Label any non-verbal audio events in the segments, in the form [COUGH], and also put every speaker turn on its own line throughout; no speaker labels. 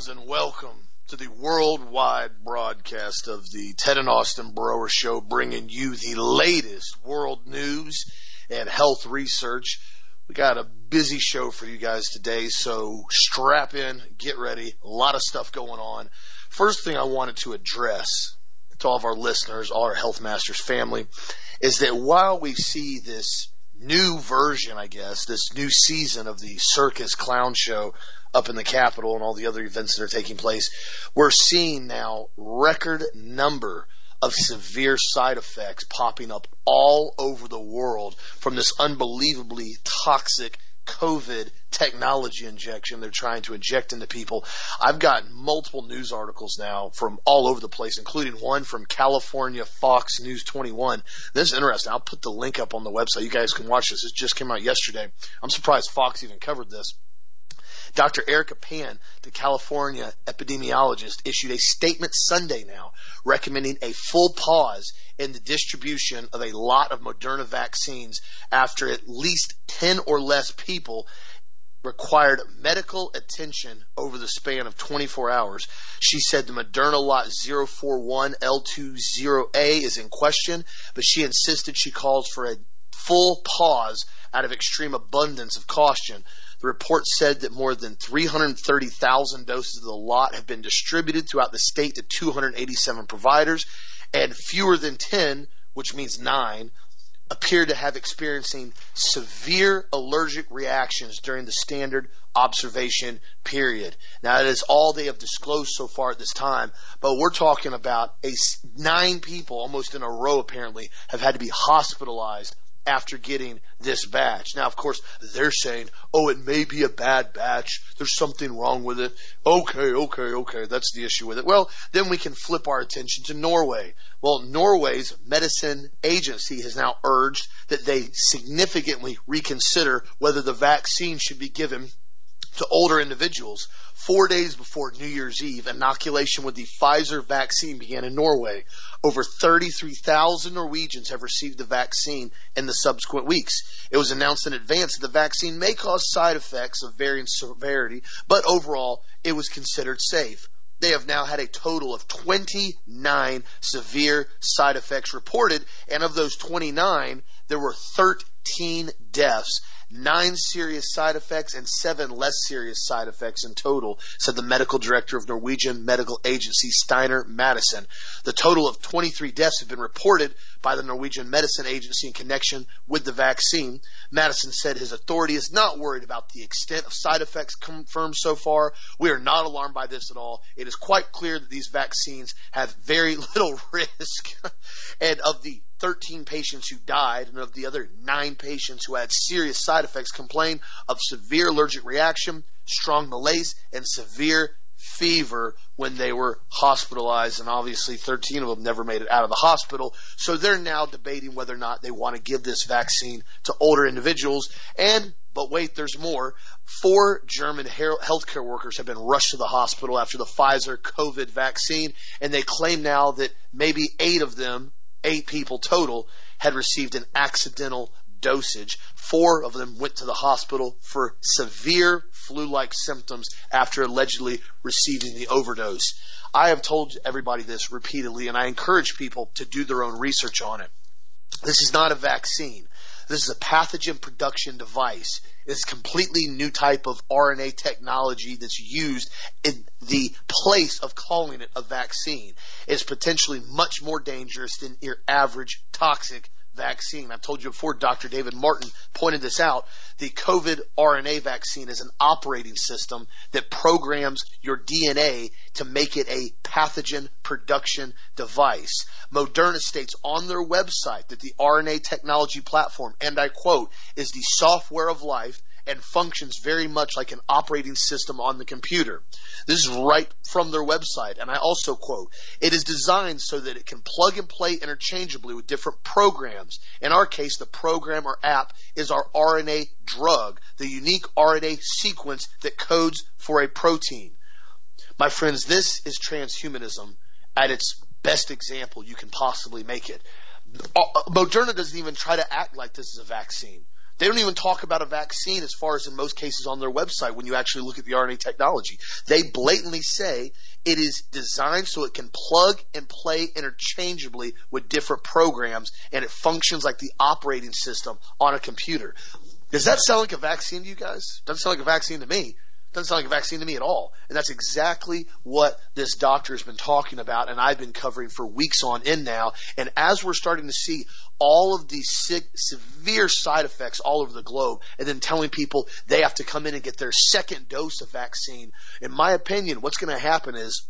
Friends, and welcome to the worldwide broadcast of the Ted and Austin Broer Show, bringing you the latest world news and health research. We got a busy show for you guys today, so strap in, get ready. A lot of stuff going on. First thing I wanted to address to all of our listeners, all our Health Masters family, is that while we see this new version, I guess, this new season of the circus clown show up in the Capitol and all the other events that are taking place, we're seeing now record number of severe side effects popping up all over the world from this unbelievably toxic COVID technology injection they're trying to inject into people. I've got multiple news articles now from all over the place, including one from California Fox News 21. This is interesting. I'll put the link up on the website. You guys can watch this. It just came out yesterday. I'm surprised Fox even covered this. Dr. Erica Pan, the California epidemiologist, issued a statement Sunday now recommending a full pause in the distribution of a lot of Moderna vaccines after at least 10 or less people required medical attention over the span of 24 hours. She said the Moderna lot 041L20A is in question, but she insisted she calls for a full pause out of extreme abundance of caution. The report said that more than 330,000 doses of the lot have been distributed throughout the state to 287 providers, and fewer than 10, which means nine, appear to have experiencing severe allergic reactions during the standard observation period. Now, that is all they have disclosed so far at this time, but we're talking about a nine people almost in a row apparently have had to be hospitalized after getting this batch. Now, of course, they're saying, oh, it may be a bad batch. There's something wrong with it. Okay, okay, okay. That's the issue with it. Well, then we can flip our attention to Norway. Well, Norway's medicine agency has now urged that they significantly reconsider whether the vaccine should be given to older individuals Four days before New Year's Eve, inoculation with the Pfizer vaccine began in Norway. Over 33,000 Norwegians have received the vaccine in the subsequent weeks. It was announced in advance that the vaccine may cause side effects of varying severity, but overall, it was considered safe. They have now had a total of 29 severe side effects reported, and of those 29, there were 13 deaths nine serious side effects and seven less serious side effects in total, said the medical director of Norwegian medical agency Steinar Madsen. The total of 23 deaths have been reported by the Norwegian Medicine Agency in connection with the vaccine. Madsen said his authority is not worried about the extent of side effects confirmed so far. We are not alarmed by this at all. It is quite clear that these vaccines have very [LAUGHS] little risk. [LAUGHS] and of the 13 patients who died, and of the other nine patients who had serious side effects complained of severe allergic reaction, strong malaise, and severe fever when they were hospitalized, and obviously 13 of them never made it out of the hospital. So they're now debating whether or not they want to give this vaccine to older individuals. And, but wait, there's more. Four German healthcare workers have been rushed to the hospital after the Pfizer COVID vaccine, and they claim now that maybe eight of them eight people total had received an accidental dosage. Four of them went to the hospital for severe flu like symptoms after allegedly receiving the overdose. I have told everybody this repeatedly, and I encourage people to do their own research on it. This is not a vaccine. This is a pathogen production device. It's a completely new type of RNA technology that's used in the place of calling it a vaccine. It's potentially much more dangerous than your average toxic vaccine. I've told you before, Dr. David Martin pointed this out. The COVID RNA vaccine is an operating system that programs your DNA to make it a pathogen production device. Moderna states on their website that the RNA technology platform, and I quote, is the software of life and functions very much like an operating system on the computer. This is right from their website. And I also quote, it is designed so that it can plug and play interchangeably with different programs. In our case, the program or app is our RNA drug, the unique RNA sequence that codes for a protein. My friends, this is transhumanism at its best example you can possibly make it. Uh, Moderna doesn't even try to act like this is a vaccine. They don't even talk about a vaccine as far as in most cases on their website when you actually look at the RNA technology. They blatantly say it is designed so it can plug and play interchangeably with different programs and it functions like the operating system on a computer. Does that sound like a vaccine to you guys? Doesn't sound like a vaccine to me. Doesn't sound like a vaccine to me at all. And that's exactly what this doctor has been talking about and I've been covering for weeks on end now. And as we're starting to see all of these sick, severe side effects all over the globe and then telling people they have to come in and get their second dose of vaccine, in my opinion, what's going to happen is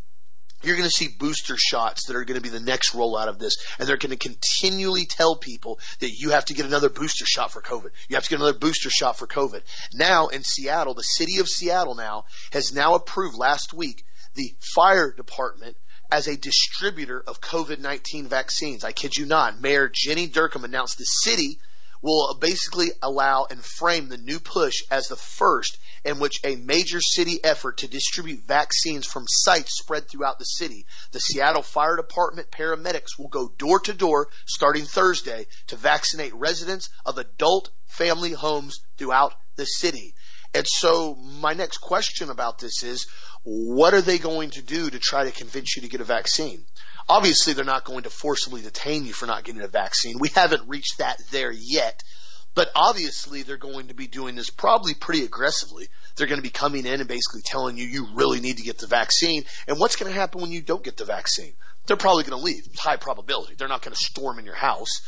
you're going to see booster shots that are going to be the next rollout of this, and they're going to continually tell people that you have to get another booster shot for COVID. You have to get another booster shot for COVID. Now in Seattle, the city of Seattle now has now approved last week the fire department as a distributor of COVID-19 vaccines. I kid you not. Mayor Jenny Durkan announced the city will basically allow and frame the new push as the first in which a major city effort to distribute vaccines from sites spread throughout the city. The Seattle Fire Department paramedics will go door to door starting Thursday to vaccinate residents of adult family homes throughout the city. And so my next question about this is, what are they going to do to try to convince you to get a vaccine? Obviously, they're not going to forcibly detain you for not getting a vaccine. We haven't reached that there yet. But obviously, they're going to be doing this probably pretty aggressively. They're going to be coming in and basically telling you you really need to get the vaccine. And what's going to happen when you don't get the vaccine? They're probably going to leave. High probability. They're not going to storm in your house.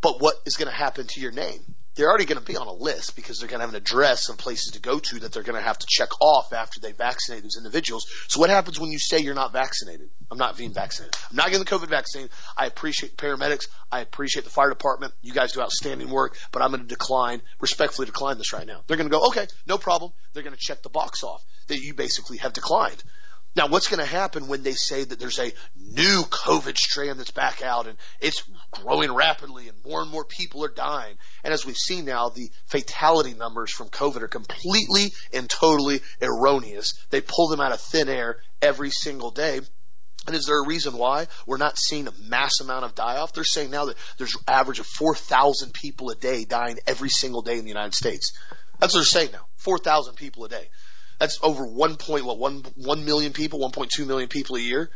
But what is going to happen to your name? They're already going to be on a list because they're going to have an address of places to go to that they're going to have to check off after they vaccinate those individuals. So what happens when you say you're not vaccinated? I'm not being vaccinated. I'm not getting the COVID vaccine. I appreciate paramedics. I appreciate the fire department. You guys do outstanding work, but I'm going to decline, respectfully decline this right now. They're going to go, okay, no problem. They're going to check the box off that you basically have declined. Now, what's going to happen when they say that there's a new COVID strand that's back out and it's growing rapidly and more and more people are dying? And as we've seen now, the fatality numbers from COVID are completely and totally erroneous. They pull them out of thin air every single day. And is there a reason why we're not seeing a mass amount of die off? They're saying now that there's an average of 4,000 people a day dying every single day in the United States. That's what they're saying now. 4,000 people a day. That's over one point what one one million people, 1.2 million people a year.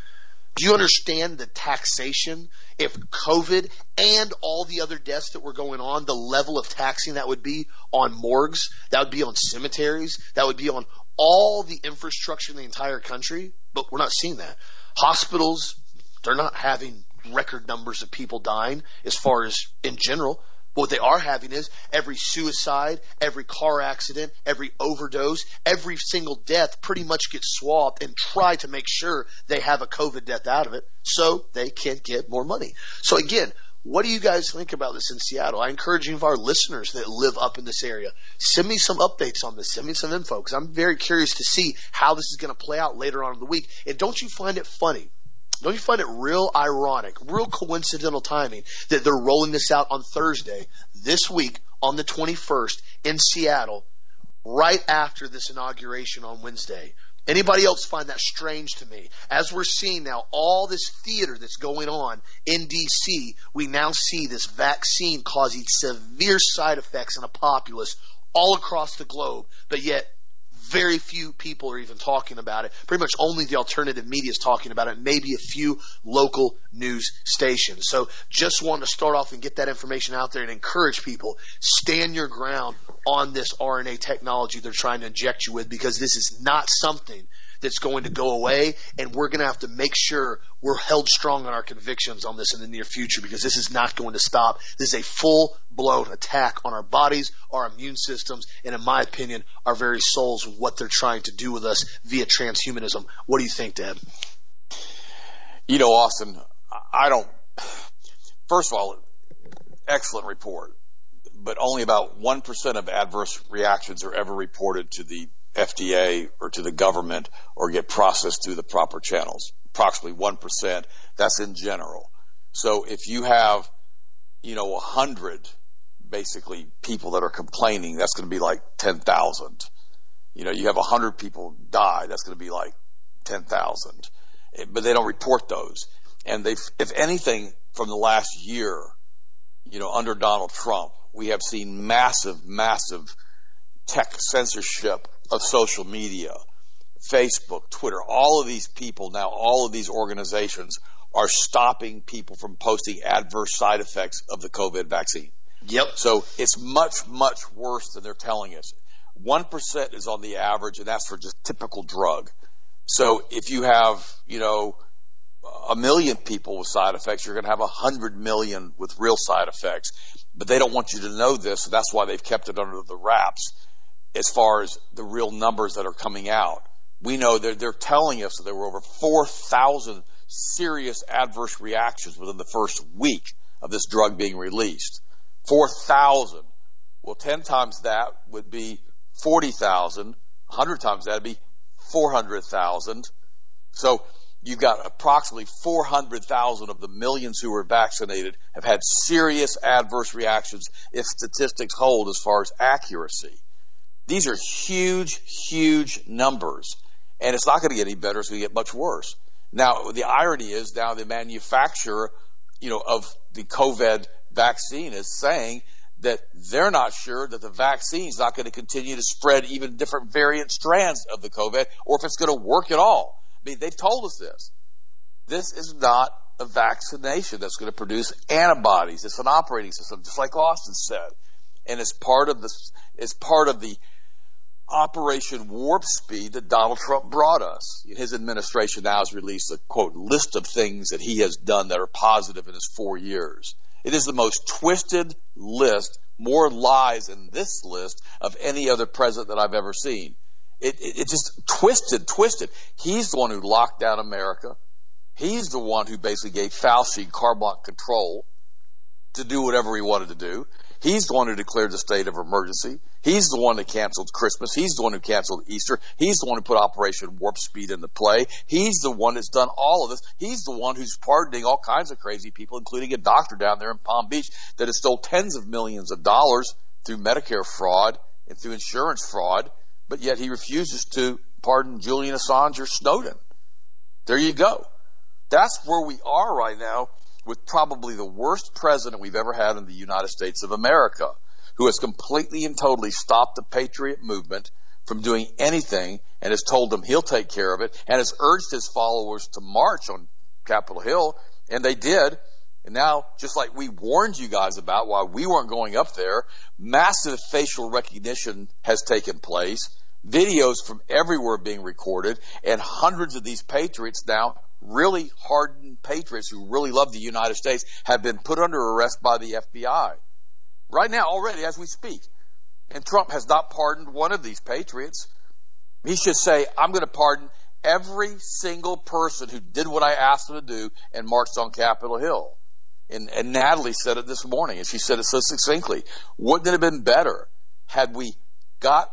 Do you understand the taxation if COVID and all the other deaths that were going on, the level of taxing that would be on morgues, that would be on cemeteries, that would be on all the infrastructure in the entire country? But we're not seeing that. Hospitals, they're not having record numbers of people dying as far as in general. What they are having is every suicide, every car accident, every overdose, every single death pretty much gets swapped and try to make sure they have a COVID death out of it so they can get more money. So again, what do you guys think about this in Seattle? I encourage any of our listeners that live up in this area, send me some updates on this. Send me some info because I'm very curious to see how this is going to play out later on in the week. And don't you find it funny don't you find it real ironic, real coincidental timing that they're rolling this out on Thursday this week on the 21st in Seattle, right after this inauguration on Wednesday? Anybody else find that strange to me? As we're seeing now all this theater that's going on in DC, we now see this vaccine causing severe side effects in a populace all across the globe, but yet very few people are even talking about it. Pretty much only the alternative media is talking about it, maybe a few local news stations. So just want to start off and get that information out there and encourage people, stand your ground on this RNA technology they're trying to inject you with because this is not something that's going to go away, and we're going to have to make sure we're held strong on our convictions on this in the near future because this is not going to stop. This is a full blown attack on our bodies, our immune systems, and in my opinion, our very souls, what they're trying to do with us via transhumanism. What do you think, Deb?
You know, Austin, I don't. First of all, excellent report, but only about 1% of adverse reactions are ever reported to the FDA or to the government or get processed through the proper channels. Approximately 1%. That's in general. So if you have, you know, 100 basically people that are complaining, that's going to be like 10,000. You know, you have 100 people die, that's going to be like 10,000. But they don't report those. And they, if anything, from the last year, you know, under Donald Trump, we have seen massive, massive tech censorship of social media, Facebook, Twitter, all of these people now, all of these organizations are stopping people from posting adverse side effects of the COVID vaccine.
Yep.
So it's much, much worse than they're telling us. 1% is on the average, and that's for just typical drug. So if you have, you know, a million people with side effects, you're going to have a hundred million with real side effects. But they don't want you to know this, so that's why they've kept it under the wraps as far as the real numbers that are coming out. We know that they're telling us that there were over 4,000 serious adverse reactions within the first week of this drug being released. 4,000. Well, 10 times that would be 40,000. 100 times that would be 400,000. So you've got approximately 400,000 of the millions who were vaccinated have had serious adverse reactions if statistics hold as far as accuracy. These are huge, huge numbers. And it's not going to get any better. It's going to get much worse. Now, the irony is now the manufacturer, you know, of the COVID vaccine is saying that they're not sure that the vaccine is not going to continue to spread even different variant strands of the COVID or if it's going to work at all. I mean, they've told us this. This is not a vaccination that's going to produce antibodies. It's an operating system, just like Austin said. And it's part of the, it's part of the Operation Warp Speed that Donald Trump brought us. His administration now has released a quote list of things that he has done that are positive in his four years. It is the most twisted list, more lies in this list of any other president that I've ever seen. It, it, it just twisted, twisted. He's the one who locked down America. He's the one who basically gave Fauci carte blanche control to do whatever he wanted to do. He's the one who declared the state of emergency. He's the one that canceled Christmas. He's the one who canceled Easter. He's the one who put Operation Warp Speed into play. He's the one that's done all of this. He's the one who's pardoning all kinds of crazy people, including a doctor down there in Palm Beach that has stole tens of millions of dollars through Medicare fraud and through insurance fraud, but yet he refuses to pardon Julian Assange or Snowden. There you go. That's where we are right now with probably the worst president we've ever had in the United States of America, who has completely and totally stopped the patriot movement from doing anything and has told them he'll take care of it and has urged his followers to march on Capitol Hill, and they did. And now, just like we warned you guys about while we weren't going up there, massive facial recognition has taken place, videos from everywhere being recorded, and hundreds of these patriots now really hardened patriots who really love the United States have been put under arrest by the FBI. Right now, already, as we speak. And Trump has not pardoned one of these patriots. He should say, I'm going to pardon every single person who did what I asked them to do and marched on Capitol Hill. And, and Natalie said it this morning, and she said it so succinctly. Wouldn't it have been better had we got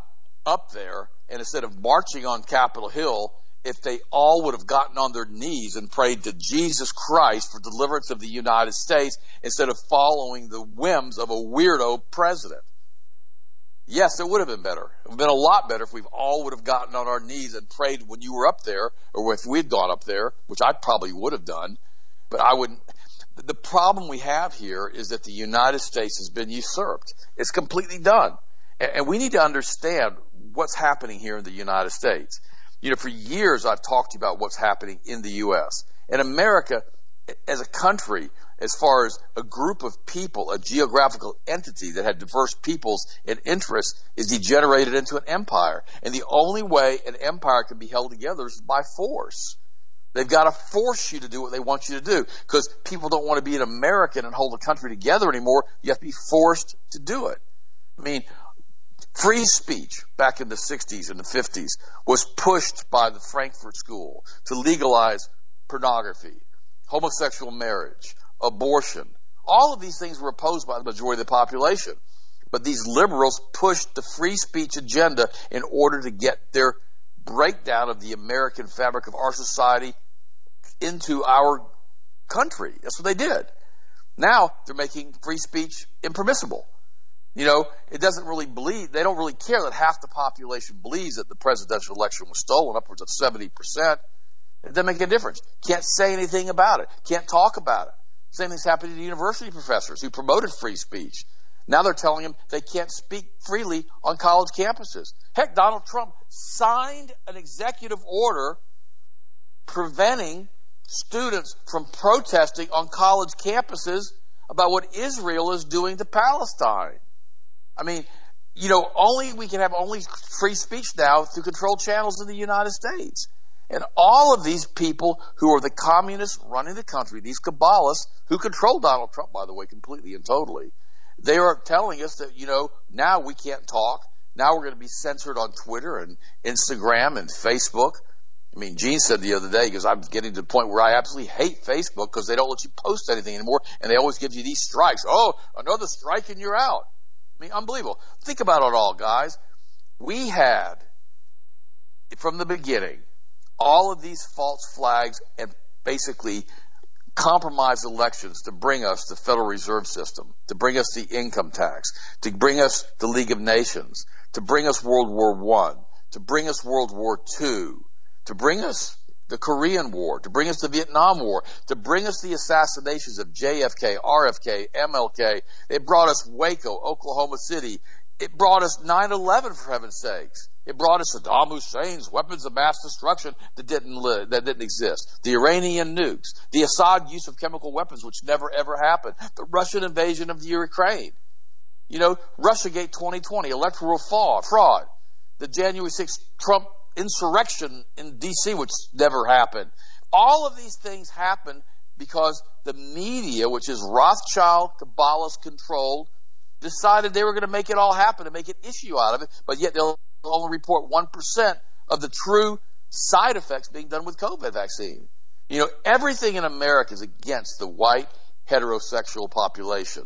up there and instead of marching on Capitol Hill, if they all would have gotten on their knees and prayed to Jesus Christ for deliverance of the United States instead of following the whims of a weirdo president. Yes, it would have been better. It would have been a lot better if we all would have gotten on our knees and prayed when you were up there, or if we'd gone up there, which I probably would have done. But I wouldn't. The problem we have here is that the United States has been usurped. It's completely done. And we need to understand what's happening here in the United States. You know, for years I've talked to you about what's happening in the U.S. And America, as a country, as far as a group of people, a geographical entity that had diverse peoples and interests, is degenerated into an empire. And the only way an empire can be held together is by force. They've got to force you to do what they want you to do because people don't want to be an American and hold the country together anymore. You have to be forced to do it. I mean, Free speech back in the 60s and the 50s was pushed by the Frankfurt School to legalize pornography, homosexual marriage, abortion. All of these things were opposed by the majority of the population. But these liberals pushed the free speech agenda in order to get their breakdown of the American fabric of our society into our country. That's what they did. Now they're making free speech impermissible. You know, it doesn't really believe, they don't really care that half the population believes that the presidential election was stolen, upwards of 70%. It doesn't make a difference. Can't say anything about it. Can't talk about it. Same thing's happening to university professors who promoted free speech. Now they're telling them they can't speak freely on college campuses. Heck, Donald Trump signed an executive order preventing students from protesting on college campuses about what Israel is doing to Palestine. I mean, you know, only we can have only free speech now through controlled channels in the United States. And all of these people who are the communists running the country, these Kabbalists who control Donald Trump, by the way, completely and totally, they are telling us that, you know, now we can't talk. Now we're going to be censored on Twitter and Instagram and Facebook. I mean, Gene said the other day, because I'm getting to the point where I absolutely hate Facebook because they don't let you post anything anymore and they always give you these strikes. Oh, another strike and you're out. Mean, unbelievable. Think about it all, guys. We had, from the beginning, all of these false flags and basically compromised elections to bring us the Federal Reserve System, to bring us the income tax, to bring us the League of Nations, to bring us World War One, to bring us World War Two, to bring us the Korean War, to bring us the Vietnam War, to bring us the assassinations of JFK, RFK, MLK. It brought us Waco, Oklahoma City. It brought us 9-11 for heaven's sakes. It brought us Saddam Hussein's weapons of mass destruction that didn't that didn't exist. The Iranian nukes, the Assad use of chemical weapons, which never ever happened. The Russian invasion of the Ukraine. You know, Russiagate 2020, electoral fraud, fraud. The January 6th Trump insurrection in D.C., which never happened. All of these things happened because the media, which is Rothschild, Kabbalist controlled, decided they were going to make it all happen and make an issue out of it, but yet they'll only report 1% of the true side effects being done with COVID vaccine. You know, everything in America is against the white heterosexual population.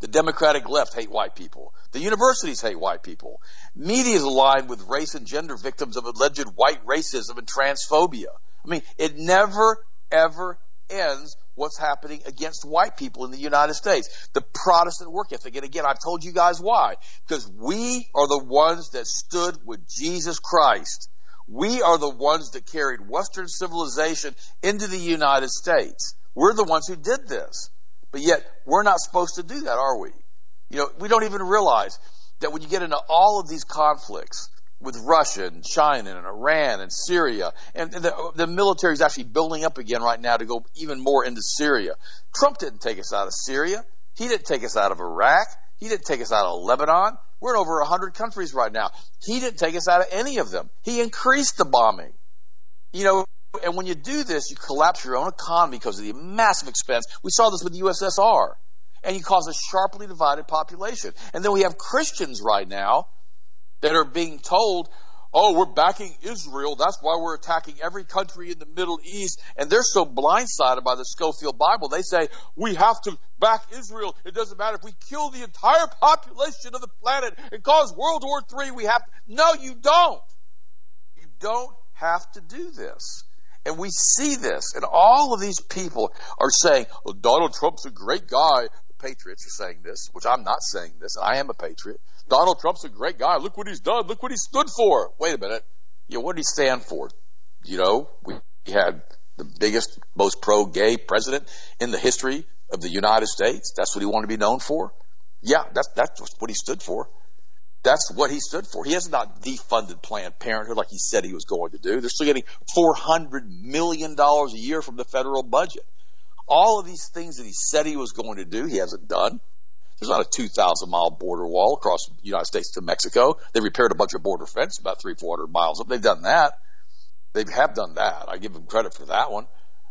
The Democratic left hate white people. The universities hate white people. Media is aligned with race and gender victims of alleged white racism and transphobia. I mean, it never, ever ends what's happening against white people in the United States. The Protestant work ethic. And again, I've told you guys why. Because we are the ones that stood with Jesus Christ. We are the ones that carried Western civilization into the United States. We're the ones who did this. But yet, we're not supposed to do that, are we? You know, we don't even realize that when you get into all of these conflicts with Russia and China and Iran and Syria, and the, the military is actually building up again right now to go even more into Syria. Trump didn't take us out of Syria. He didn't take us out of Iraq. He didn't take us out of Lebanon. We're in over 100 countries right now. He didn't take us out of any of them. He increased the bombing. You know, and when you do this, you collapse your own economy because of the massive expense. We saw this with the USSR. And you cause a sharply divided population. And then we have Christians right now that are being told, oh, we're backing Israel. That's why we're attacking every country in the Middle East. And they're so blindsided by the Scofield Bible. They say, we have to back Israel. It doesn't matter if we kill the entire population of the planet and cause World War III. We have to. No, you don't. You don't have to do this. And we see this, and all of these people are saying, well, Donald Trump's a great guy. Patriots are saying this, which I'm not saying this, I am a patriot. Donald Trump's a great guy. Look what he's done. Look what he stood for. Wait a minute. You know, what did he stand for? You know, we had the biggest, most pro-gay president in the history of the United States. That's what he wanted to be known for. Yeah, that's, that's what he stood for. That's what he stood for. He has not defunded Planned Parenthood like he said he was going to do. They're still getting $400 million a year from the federal budget. All of these things that he said he was going to do, he hasn't done. There's not a 2,000 mile border wall across the United States to Mexico. They repaired a bunch of border fence about three, 400 miles up. They've done that. They have done that. I give them credit for that one.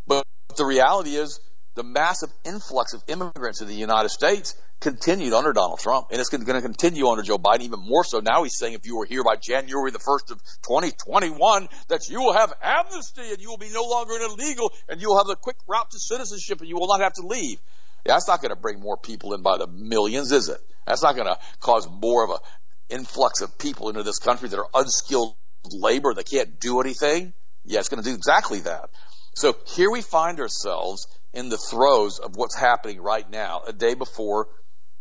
But the reality is the massive influx of immigrants in the United States continued under Donald Trump, and it's going to continue under Joe Biden even more so. Now he's saying if you were here by January the 1st of 2021, that you will have amnesty and you will be no longer an illegal and you will have the quick route to citizenship and you will not have to leave. Yeah, that's not going to bring more people in by the millions, is it? That's not going to cause more of an influx of people into this country that are unskilled labor that can't do anything. Yeah, it's going to do exactly that. So here we find ourselves in the throes of what's happening right now, a day before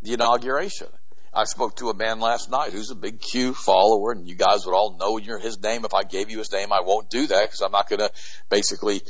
the inauguration. I spoke to a man last night who's a big Q follower, and you guys would all know your, his name. If I gave you his name, I won't do that because I'm not going to basically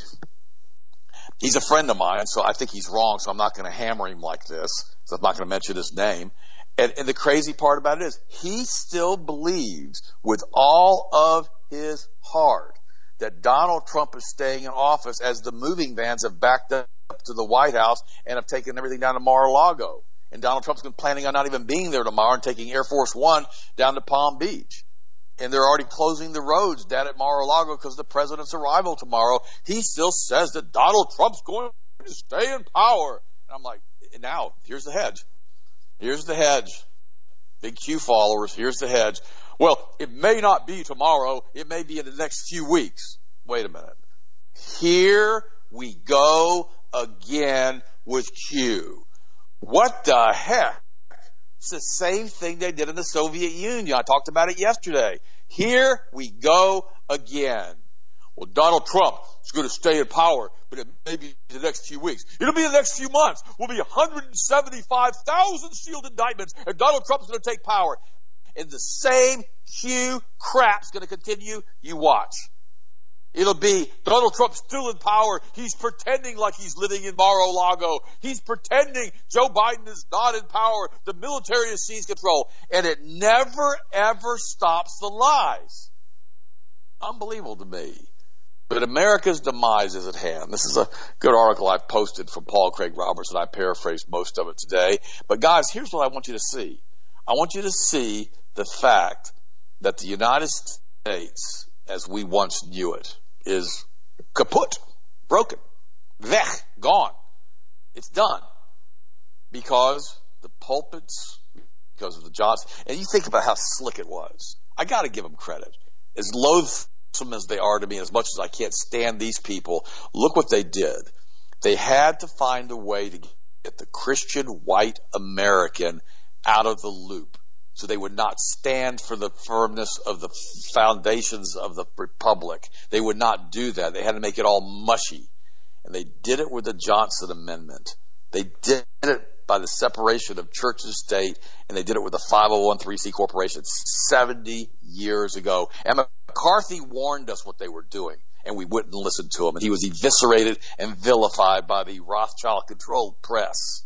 He's a friend of mine, so I think he's wrong, so I'm not going to hammer him like this. So I'm not going to mention his name. And, and the crazy part about it is he still believes with all of his heart that Donald Trump is staying in office as the moving vans have backed up to the White House and have taken everything down to Mar-a-Lago. And Donald Trump's been planning on not even being there tomorrow and taking Air Force One down to Palm Beach. And they're already closing the roads down at Mar-a-Lago because the president's arrival tomorrow. He still says that Donald Trump's going to stay in power. And I'm like, now, here's the hedge. Here's the hedge. Big Q followers, here's the hedge. Well, it may not be tomorrow. It may be in the next few weeks. Wait a minute. Here we go again with Q. What the heck? It's the same thing they did in the Soviet Union. I talked about it yesterday. Here we go again. Well, Donald Trump is going to stay in power, but it may be the next few weeks. It'll be the next few months. Will be 175,000 sealed indictments, and Donald Trump's going to take power. And the same Q crap's going to continue. You watch. It'll be Donald Trump still in power. He's pretending like he's living in Mar-a-Lago. He's pretending Joe Biden is not in power. The military has seized control. And it never ever stops the lies. Unbelievable to me. But America's demise is at hand. This is a good article I posted from Paul Craig Roberts, and I paraphrased most of it today. But guys, here's what I want you to see. I want you to see the fact that the United States, as we once knew it, is kaput, broken, vech, gone. It's done. Because the pulpits, because of the jobs, and you think about how slick it was. I gotta give them credit. As loathsome as they are to me, as much as I can't stand these people, look what they did. They had to find a way to get the Christian white American out of the loop so they would not stand for the firmness of the foundations of the republic. They would not do that. They had to make it all mushy. And they did it with the Johnson Amendment. They did it by the separation of church and state, and they did it with the 501c corporation 70 years ago. And McCarthy warned us what they were doing, and we wouldn't listen to him. And he was eviscerated and vilified by the Rothschild controlled press.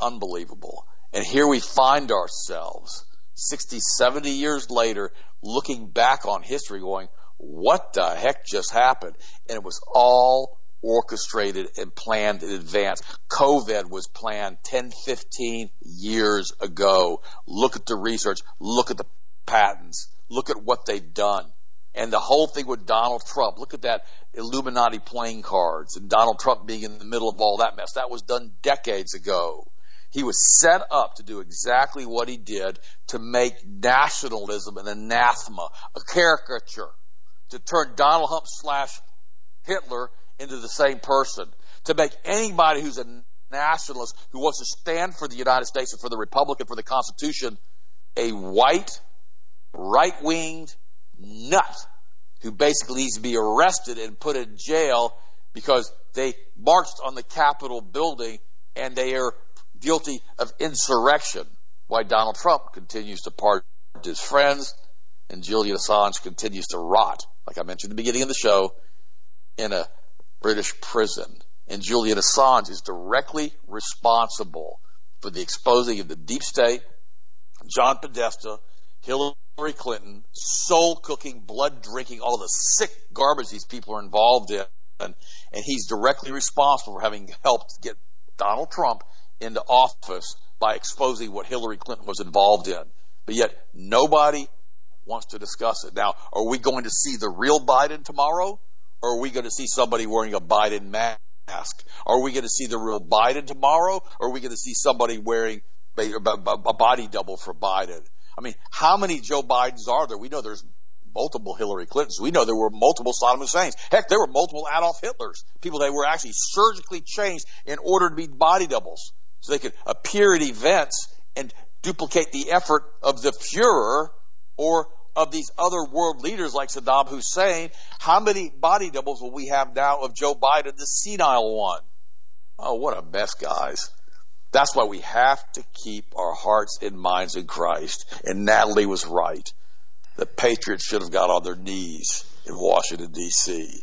Unbelievable. And here we find ourselves 60, 70 years later looking back on history going, what the heck just happened? And it was all orchestrated and planned in advance. COVID was planned 10, 15 years ago. Look at the research. Look at the patents. Look at what they've done. And the whole thing with Donald Trump. Look at that Illuminati playing cards and Donald Trump being in the middle of all that mess. That was done decades ago. He was set up to do exactly what he did to make nationalism an anathema, a caricature, to turn Donald Trump slash Hitler into the same person, to make anybody who's a nationalist who wants to stand for the United States and for the Republic and for the Constitution a white, right winged nut who basically needs to be arrested and put in jail because they marched on the Capitol building and they are guilty of insurrection, why Donald Trump continues to pardon his friends and Julian Assange continues to rot, like I mentioned at the beginning of the show, in a British prison. And Julian Assange is directly responsible for the exposing of the deep state, John Podesta, Hillary Clinton, soul cooking, blood drinking, all the sick garbage these people are involved in. And he's directly responsible for having helped get Donald Trump into office by exposing what Hillary Clinton was involved in. But yet nobody wants to discuss it. Now, are we going to see the real Biden tomorrow? Or are we going to see somebody wearing a Biden mask? Are we going to see the real Biden tomorrow? Or are we going to see somebody wearing a body double for Biden? I mean, how many Joe Bidens are there? We know there's multiple Hillary Clintons. We know there were multiple Saddam Husseins. Heck, there were multiple Adolf Hitlers. People that were actually surgically changed in order to be body doubles so they could appear at events and duplicate the effort of the Fuhrer or of these other world leaders like Saddam Hussein. How many body doubles will we have now of Joe Biden, the senile one? Oh, what a mess, guys. That's why we have to keep our hearts and minds in Christ. And Natalie was right. The patriots should have got on their knees in Washington, D.C.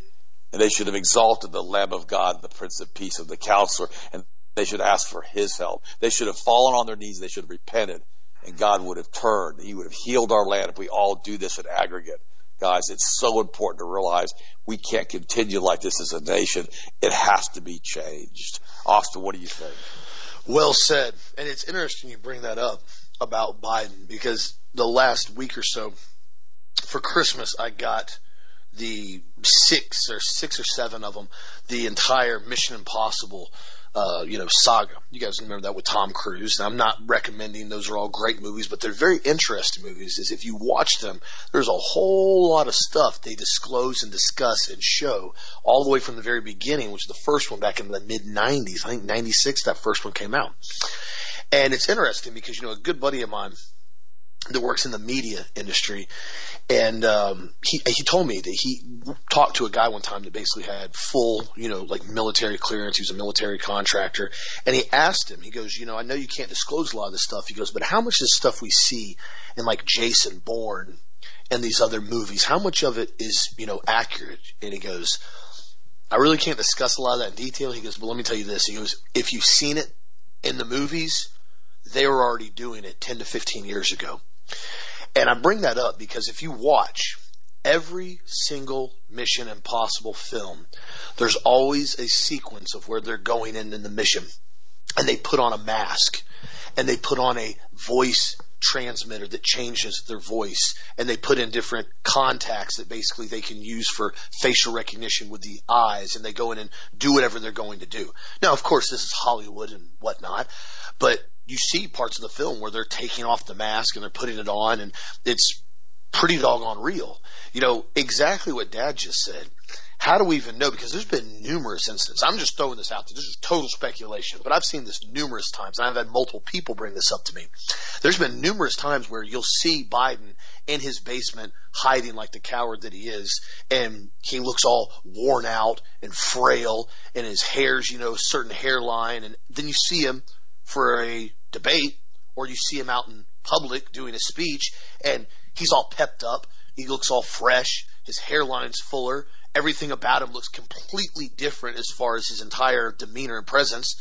And they should have exalted the Lamb of God, the Prince of Peace, and the Counselor, and they should ask for His help. They should have fallen on their knees. They should have repented, and God would have turned. He would have healed our land if we all do this in aggregate. Guys, it's so important to realize we can't continue like this as a nation. It has to be changed. Austin, what do you think?
Well said. And it's interesting you bring that up about Biden because the last week or so for Christmas I got the six or six or seven of them, the entire Mission Impossible uh, you know, saga. You guys remember that with Tom Cruise. And I'm not recommending those are all great movies, but they're very interesting movies. Is if you watch them, there's a whole lot of stuff they disclose and discuss and show all the way from the very beginning, which is the first one back in the mid 90s. I think 96 that first one came out. And it's interesting because, you know, a good buddy of mine that works in the media industry, and um, he he told me that he talked to a guy one time that basically had full, you know, like military clearance. He was a military contractor, and he asked him. He goes, you know, I know you can't disclose a lot of this stuff. He goes, but how much of this stuff we see in like Jason Bourne and these other movies, how much of it is you know accurate? And he goes, I really can't discuss a lot of that in detail. He goes, but let me tell you this. He goes, if you've seen it in the movies, they were already doing it 10 to 15 years ago. And I bring that up because if you watch every single Mission Impossible film, there's always a sequence of where they're going in in the mission. And they put on a mask and they put on a voice transmitter that changes their voice and they put in different contacts that basically they can use for facial recognition with the eyes and they go in and do whatever they're going to do. Now, of course, this is Hollywood and whatnot, but you see parts of the film where they're taking off the mask and they're putting it on and it's pretty doggone real. You know, exactly what dad just said. How do we even know? Because there's been numerous instances. I'm just throwing this out there. This is total speculation, but I've seen this numerous times. And I've had multiple people bring this up to me. There's been numerous times where you'll see Biden in his basement hiding like the coward that he is, and he looks all worn out and frail, and his hair's, you know, certain hairline, and then you see him for a debate, or you see him out in public doing a speech, and he's all pepped up. He looks all fresh. His hairline's fuller. Everything about him looks completely different as far as his entire demeanor and presence.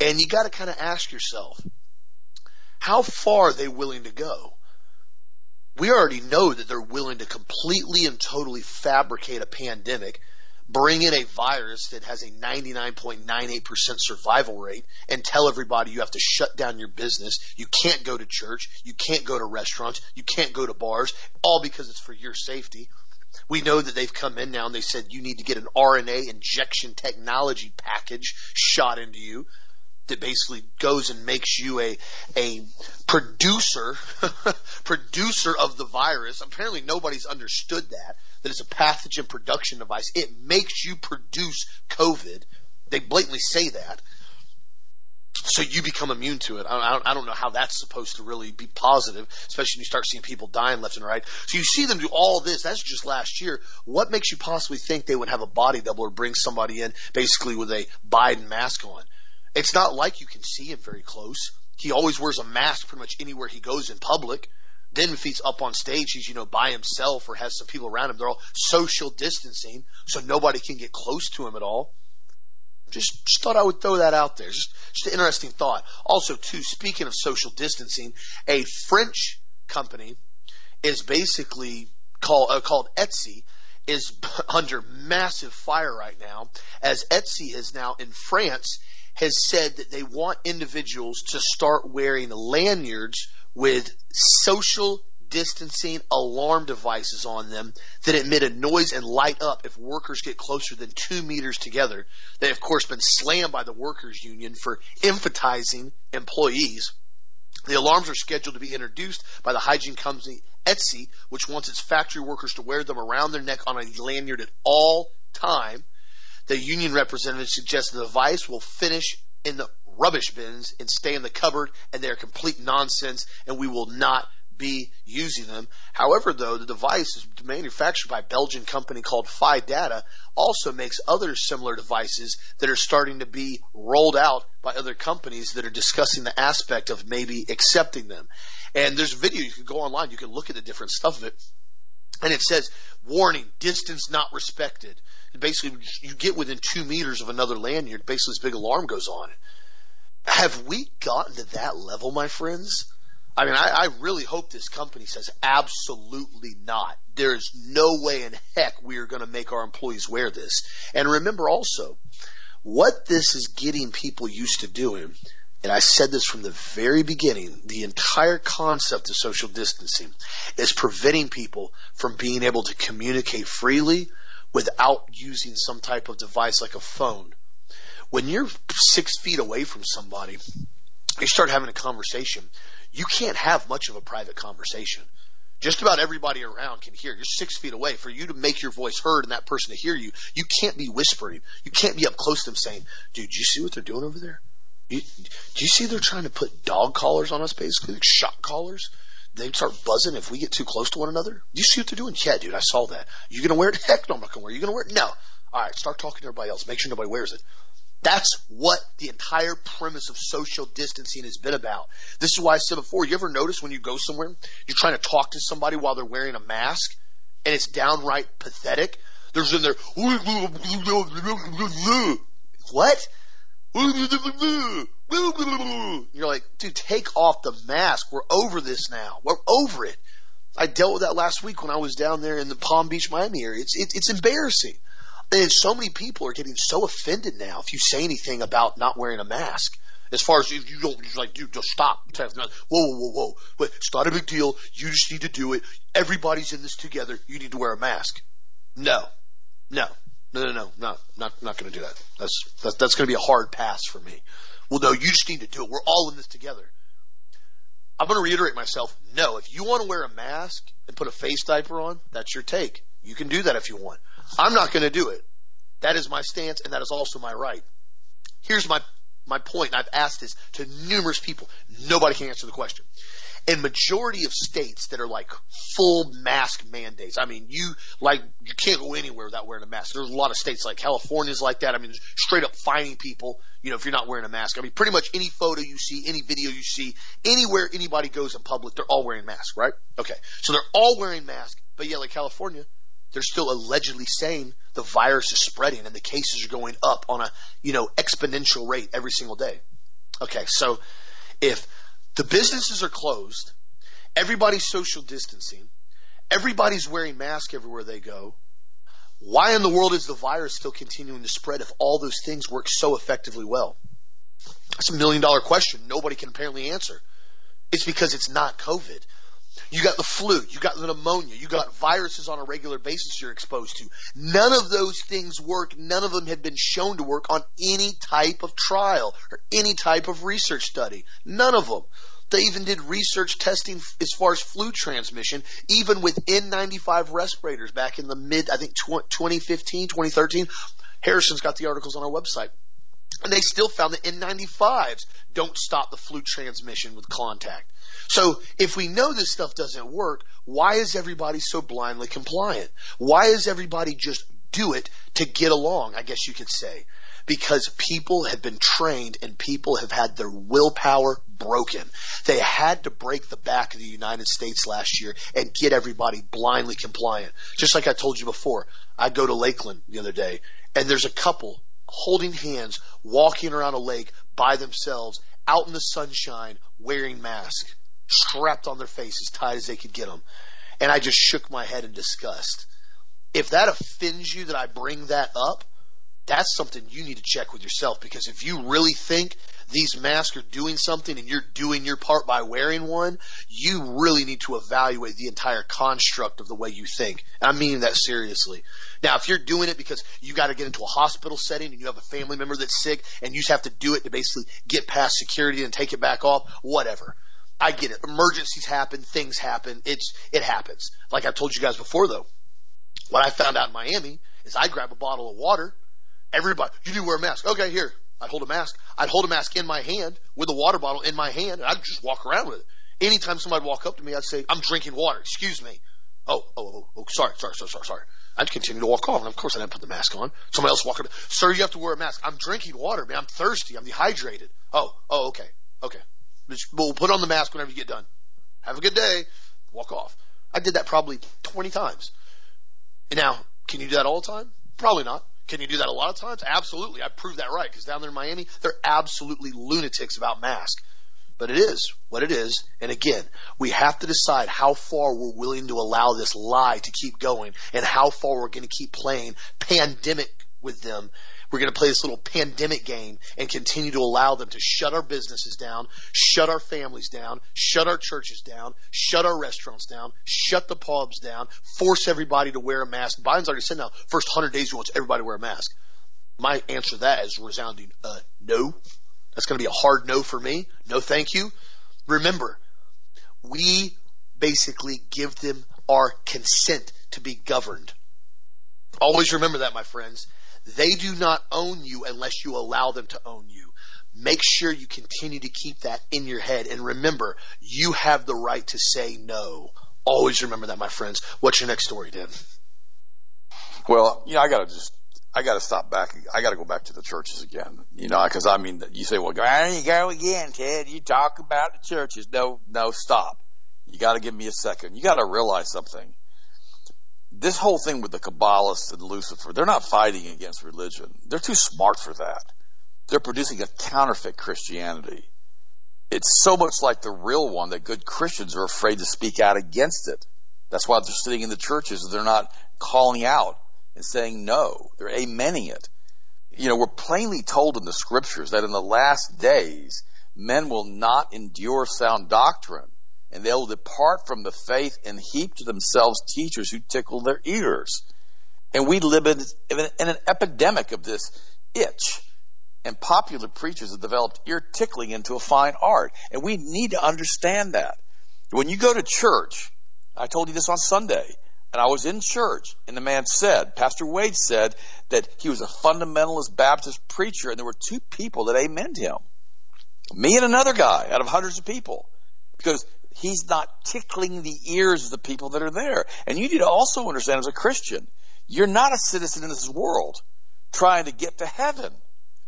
And you got to kind of ask yourself, how far are they willing to go? We already know that they're willing to completely and totally fabricate a pandemic bring in a virus that has a 99.98% survival rate and tell everybody you have to shut down your business. You can't go to church. You can't go to restaurants. You can't go to bars, all because it's for your safety. We know that they've come in now and they said you need to get an RNA injection technology package shot into you that basically goes and makes you a a producer [LAUGHS] producer of the virus. Apparently nobody's understood that that it's a pathogen production device. It makes you produce COVID. They blatantly say that. So you become immune to it. I don't, I don't know how that's supposed to really be positive, especially when you start seeing people dying left and right. So you see them do all this. That's just last year. What makes you possibly think they would have a body double or bring somebody in basically with a Biden mask on? It's not like you can see him very close. He always wears a mask pretty much anywhere he goes in public. Then if he's up on stage, he's, you know, by himself or has some people around him. They're all social distancing, so nobody can get close to him at all. Just, just thought I would throw that out there. Just, just an interesting thought. Also, too, speaking of social distancing, a French company is basically uh, called Etsy is [LAUGHS] under massive fire right now as Etsy is now in France has said that they want individuals to start wearing lanyards with social distancing alarm devices on them that emit a noise and light up if workers get closer than two meters together. They have, of course, been slammed by the workers' union for emphasizing employees. The alarms are scheduled to be introduced by the hygiene company Etsy, which wants its factory workers to wear them around their neck on a lanyard at all time. The union representative suggests the device will finish in the rubbish bins and stay in the cupboard and they're complete nonsense and we will not be using them. However, though, the device is manufactured by a Belgian company called Phi Data, also makes other similar devices that are starting to be rolled out by other companies that are discussing the aspect of maybe accepting them. And there's a video you can go online, you can look at the different stuff of it. And it says, warning, distance not respected basically you get within two meters of another lanyard, basically this big alarm goes on. Have we gotten to that level, my friends? I mean, I, I really hope this company says absolutely not. There is no way in heck we are going to make our employees wear this. And remember also, what this is getting people used to doing, and I said this from the very beginning, the entire concept of social distancing is preventing people from being able to communicate freely without using some type of device like a phone. When you're six feet away from somebody, you start having a conversation you can't have much of a private conversation. Just about everybody around can hear. You're six feet away. For you to make your voice heard and that person to hear you, you can't be whispering. You can't be up close to them saying, dude, do you see what they're doing over there? You, do you see they're trying to put dog collars on us, basically, like shock collars? They start buzzing if we get too close to one another. Do you see what they're doing? Yeah, dude, I saw that. You gonna wear it? [LAUGHS] Heck no, I'm not gonna wear it. You gonna wear it? No. All right, start talking to everybody else. Make sure nobody wears it. That's what the entire premise of social distancing has been about. This is why I said before, you ever notice when you go somewhere, you're trying to talk to somebody while they're wearing a mask, and it's downright pathetic? There's in there, what? You're like, dude, take off the mask. We're over this now. We're over it. I dealt with that last week when I was down there in the Palm Beach, Miami area. It's, it, it's embarrassing. And so many people are getting so offended now if you say anything about not wearing a mask. As far as you, you don't, like, dude, just stop. Whoa, whoa, whoa, whoa. It's not a big deal. You just need to do it. Everybody's in this together. You need to wear a mask. No. No. No, no, no, no, not, not going to do that. That's, that's, that's going to be a hard pass for me. Well, no, you just need to do it. We're all in this together. I'm going to reiterate myself. No, if you want to wear a mask and put a face diaper on, that's your take. You can do that if you want. I'm not going to do it. That is my stance, and that is also my right. Here's my my point, and I've asked this to numerous people. Nobody can answer the question. In majority of states that are like full mask mandates, I mean, you like you can't go anywhere without wearing a mask. There's a lot of states like California's like that. I mean, straight up fining people, you know, if you're not wearing a mask. I mean, pretty much any photo you see, any video you see, anywhere anybody goes in public, they're all wearing masks, right? Okay, so they're all wearing masks, but yeah, like California, they're still allegedly saying the virus is spreading and the cases are going up on a, you know, exponential rate every single day. Okay, so if the businesses are closed, everybody's social distancing, everybody's wearing masks everywhere they go, why in the world is the virus still continuing to spread if all those things work so effectively well? That's a million dollar question nobody can apparently answer. It's because it's not COVID. You got the flu. You got the pneumonia. You got viruses on a regular basis you're exposed to. None of those things work. None of them have been shown to work on any type of trial or any type of research study. None of them. They even did research testing as far as flu transmission, even with N95 respirators back in the mid, I think 2015, 2013. Harrison's got the articles on our website. And they still found that N95s don't stop the flu transmission with contact. So if we know this stuff doesn't work, why is everybody so blindly compliant? Why is everybody just do it to get along, I guess you could say? Because people have been trained and people have had their willpower broken. They had to break the back of the United States last year and get everybody blindly compliant. Just like I told you before, I go to Lakeland the other day and there's a couple holding hands walking around a lake by themselves out in the sunshine wearing masks strapped on their face as tight as they could get them. And I just shook my head in disgust. If that offends you that I bring that up, that's something you need to check with yourself because if you really think these masks are doing something and you're doing your part by wearing one, you really need to evaluate the entire construct of the way you think. And I'm meaning that seriously. Now, if you're doing it because you got to get into a hospital setting and you have a family member that's sick and you just have to do it to basically get past security and take it back off, whatever. I get it. Emergencies happen, things happen. It's it happens. Like I told you guys before, though, what I found out in Miami is I grab a bottle of water. Everybody, you do wear a mask. Okay, here. I'd hold a mask. I'd hold a mask in my hand with a water bottle in my hand, and I'd just walk around with it. Anytime somebody walk up to me, I'd say, "I'm drinking water. Excuse me." Oh, oh, oh, oh, sorry, sorry, sorry, sorry, sorry. I'd continue to walk off, and of course I didn't put the mask on. Somebody else walked up, "Sir, you have to wear a mask." I'm drinking water, man. I'm thirsty. I'm dehydrated. Oh, oh, okay, okay. We'll put on the mask whenever you get done. Have a good day. Walk off. I did that probably 20 times. And now, can you do that all the time? Probably not. Can you do that a lot of times? Absolutely. I proved that right because down there in Miami, they're absolutely lunatics about masks. But it is what it is. And again, we have to decide how far we're willing to allow this lie to keep going and how far we're going to keep playing pandemic with them. We're going to play this little pandemic game and continue to allow them to shut our businesses down, shut our families down, shut our churches down, shut our restaurants down, shut the pubs down, force everybody to wear a mask. Biden's already said now, first 100 days he wants everybody to wear a mask. My answer to that is resounding, uh, no. That's going to be a hard no for me. No, thank you. Remember, we basically give them our consent to be governed. Always remember that, my friends. They do not own you unless you allow them to own you. Make sure you continue to keep that in your head. And remember, you have the right to say no. Always remember that, my friends. What's your next story, Dad?
Well, you know, I gotta just I got to stop back. I got to go back to the churches again. You know, because I mean, you say, well, there you go again, Ted. You talk about the churches. No, no, stop. You got to give me a second. You got to realize something. This whole thing with the Kabbalists and Lucifer, they're not fighting against religion. They're too smart for that. They're producing a counterfeit Christianity. It's so much like the real one that good Christians are afraid to speak out against it. That's why they're sitting in the churches. They're not calling out and saying no. They're amening it. You know, we're plainly told in the scriptures that in the last days, men will not endure sound doctrine and they'll depart from the faith and heap to themselves teachers who tickle their ears. And we live in, in an epidemic of this itch. And popular preachers have developed ear tickling into a fine art. And we need to understand that. When you go to church, I told you this on Sunday, and I was in church, and the man said, Pastor Wade said that he was a fundamentalist Baptist preacher, and there were two people that amened him. Me and another guy out of hundreds of people. Because he's not tickling the ears of the people that are there. And you need to also understand as a Christian, you're not a citizen in this world trying to get to heaven.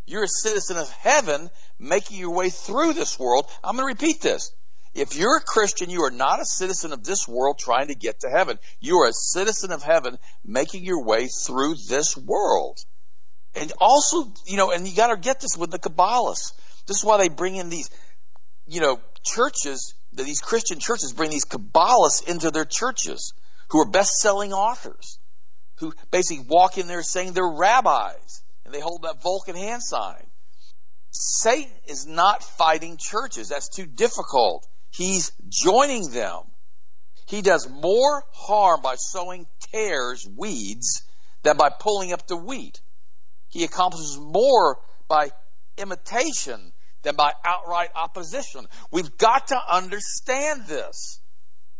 You're a citizen of heaven making your way through this world. I'm going to repeat this. If you're a Christian, you are not a citizen of this world trying to get to heaven. You are a citizen of heaven making your way through this world. And also, you know, and you got to get this with the Kabbalists. This is why they bring in these, you know, churches, these Christian churches bring these Kabbalists into their churches who are best selling authors, who basically walk in there saying they're rabbis and they hold that Vulcan hand sign. Satan is not fighting churches. That's too difficult. He's joining them. He does more harm by sowing tares, weeds, than by pulling up the wheat. He accomplishes more by imitation than by outright opposition. We've got to understand this.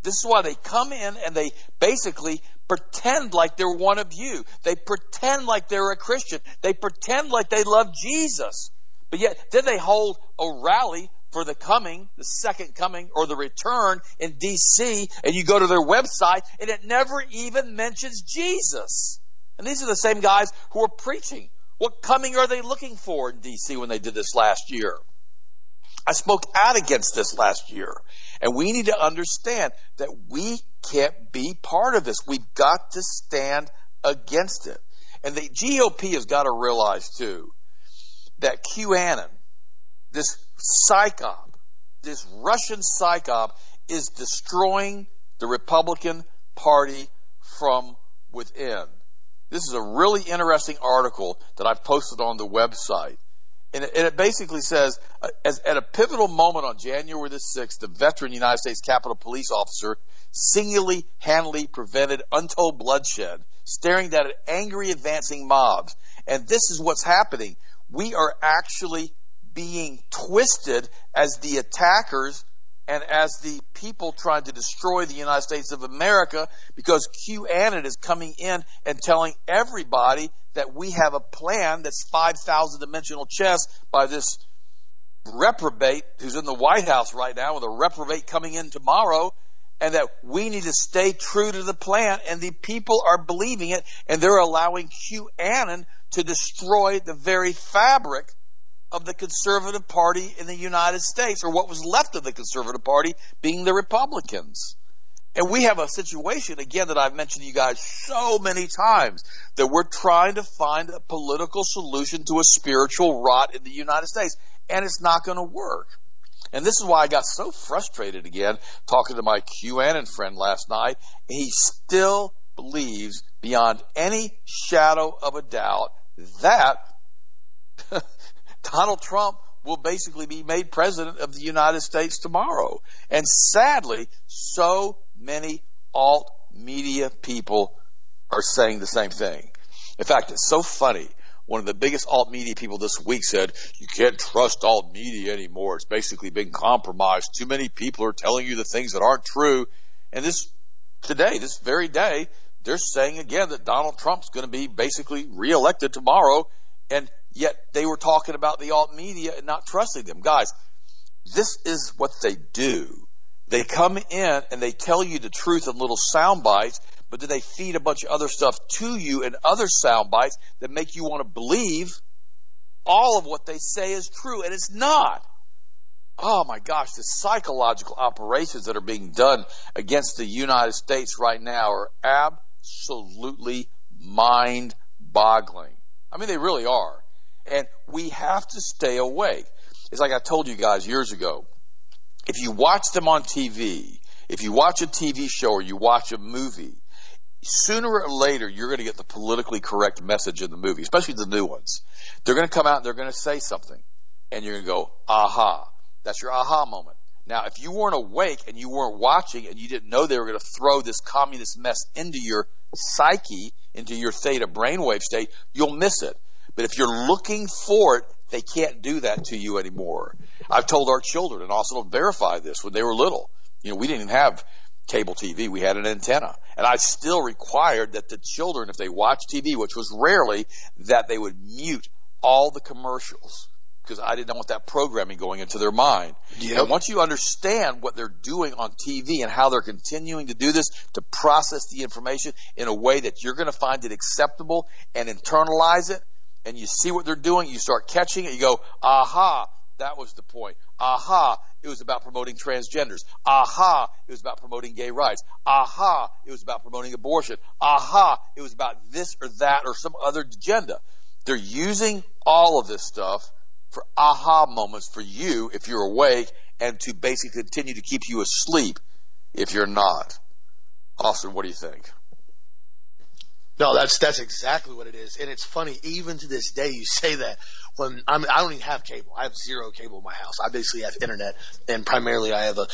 This is why they come in and they basically pretend like they're one of you. They pretend like they're a Christian. They pretend like they love Jesus. But yet, then they hold a rally for the coming, the second coming, or the return in DC, and you go to their website, and it never even mentions Jesus. And these are the same guys who are preaching. What coming are they looking for in DC when they did this last year? I spoke out against this last year. And we need to understand that we can't be part of this. We've got to stand against it. And the GOP has got to realize too that QAnon, this psyop, this Russian psyop is destroying the Republican Party from within. This is a really interesting article that I've posted on the website. And it, and it basically says, uh, as, at a pivotal moment on January the 6th, the veteran United States Capitol Police officer singularly handily prevented untold bloodshed, staring down at angry advancing mobs. And this is what's happening. We are actually being twisted as the attackers and as the people trying to destroy the United States of America because QAnon is coming in and telling everybody that we have a plan that's 5,000 dimensional chess by this reprobate who's in the White House right now with a reprobate coming in tomorrow and that we need to stay true to the plan and the people are believing it and they're allowing QAnon to destroy the very fabric of the conservative party in the United States, or what was left of the conservative party being the Republicans. And we have a situation, again, that I've mentioned to you guys so many times, that we're trying to find a political solution to a spiritual rot in the United States. And it's not going to work. And this is why I got so frustrated again talking to my QAnon friend last night. He still believes beyond any shadow of a doubt that [LAUGHS] Donald Trump will basically be made president of the United States tomorrow. And sadly, so many alt media people are saying the same thing. In fact, it's so funny. One of the biggest alt media people this week said, you can't trust alt media anymore. It's basically been compromised. Too many people are telling you the things that aren't true. And this, today, this very day, they're saying again that Donald Trump's going to be basically reelected tomorrow. And yet they were talking about the alt media and not trusting them. Guys, this is what they do. They come in and they tell you the truth in little sound bites, but then they feed a bunch of other stuff to you in other sound bites that make you want to believe all of what they say is true, and it's not. Oh my gosh, the psychological operations that are being done against the United States right now are absolutely mind boggling. I mean, they really are. And we have to stay awake. It's like I told you guys years ago. If you watch them on TV, if you watch a TV show or you watch a movie, sooner or later you're going to get the politically correct message in the movie, especially the new ones. They're going to come out and they're going to say something. And you're going to go, aha. That's your aha moment. Now, if you weren't awake and you weren't watching and you didn't know they were going to throw this communist mess into your psyche, into your theta brainwave state, you'll miss it. But if you're looking for it, they can't do that to you anymore. I've told our children, and also to verify this when they were little. You know, we didn't have cable TV. We had an antenna. And I still required that the children, if they watched TV, which was rarely, that they would mute all the commercials because I didn't want that programming going into their mind. Yep. And once you understand what they're doing on TV and how they're continuing to do this to process the information in a way that you're going to find it acceptable and internalize it, and you see what they're doing, you start catching it, you go, aha, that was the point. Aha, it was about promoting transgenders. Aha, it was about promoting gay rights. Aha, it was about promoting abortion. Aha, it was about this or that or some other agenda. They're using all of this stuff for aha moments for you if you're awake and to basically continue to keep you asleep if you're not. Austin, what do you think?
No, that's that's exactly what it is, and it's funny. Even to this day, you say that when I'm, I don't even have cable. I have zero cable in my house. I basically have internet, and primarily I have a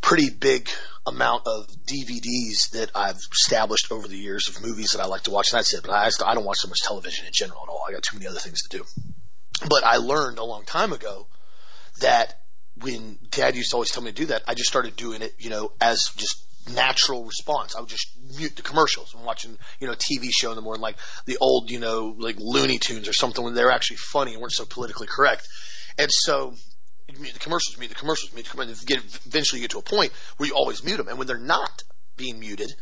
pretty big amount of DVDs that I've established over the years of movies that I like to watch. And that's it. But I, I don't watch so much television in general at all. I got too many other things to do. But I learned a long time ago that when Dad used to always tell me to do that, I just started doing it, you know, as just natural response. I would just mute the commercials. I'm watching, you know, a TV show in the morning, like the old, you know, like Looney Tunes or something when they were actually funny and weren't so politically correct. And so mute the commercials, mute the commercials, mute the commercials. Get, eventually you get to a point where you always mute them. And when they're not being muted,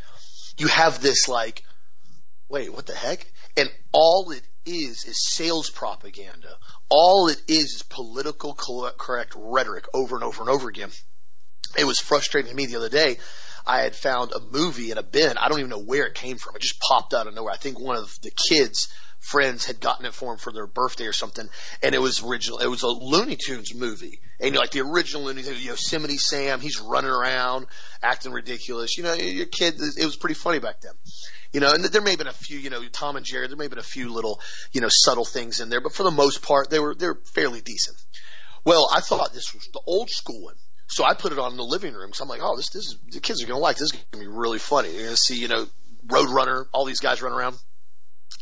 you have this like, wait, what the heck? And all it is is sales propaganda. All it is is political correct rhetoric over and over and over again. It was frustrating to me the other day I had found a movie in a bin. I don't even know where it came from. It just popped out of nowhere. I think one of the kids' friends had gotten it for him for their birthday or something, and it was original. It was a Looney Tunes movie, and you know, like the original Looney Tunes, Yosemite Sam. He's running around acting ridiculous. You know, your kid. It was pretty funny back then. You know, and there may have been a few, you know, Tom and Jerry. There may have been a few little, you know, subtle things in there, but for the most part, they were they're fairly decent. Well, I thought this was the old school one. So I put it on in the living room. So I'm like, oh, this, this is, the kids are going to like this. This is going to be really funny. You're going to see, you know, Roadrunner, all these guys run around.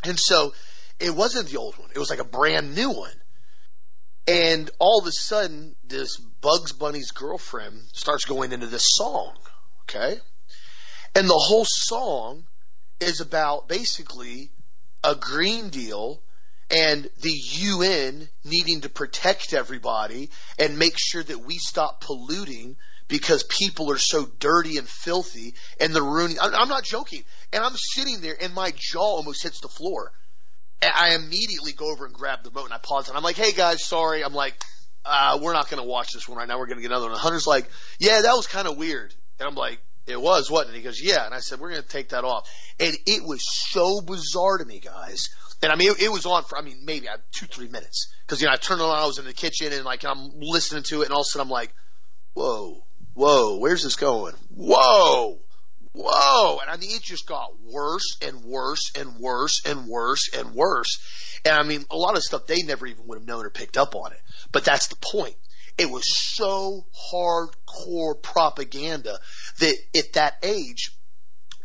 And so it wasn't the old one. It was like a brand new one. And all of a sudden, this Bugs Bunny's girlfriend starts going into this song. Okay. And the whole song is about basically a Green Deal and the UN needing to protect everybody and make sure that we stop polluting because people are so dirty and filthy and they're ruining. I'm not joking. And I'm sitting there and my jaw almost hits the floor. And I immediately go over and grab the remote and I pause and I'm like, hey guys, sorry. I'm like, uh, we're not going to watch this one right now. We're going to get another one. And Hunter's like, yeah, that was kind of weird. And I'm like, It was, wasn't it? He goes, yeah. And I said, we're going to take that off. And it was so bizarre to me, guys. And I mean, it, it was on for, I mean, maybe uh, two, three minutes. Cause, you know, I turned on, I was in the kitchen and like, I'm listening to it and all of a sudden I'm like, whoa, whoa, where's this going? Whoa, whoa. And I mean, it just got worse and worse and worse and worse and worse. And I mean, a lot of stuff they never even would have known or picked up on it. But that's the point. It was so hardcore propaganda that at that age,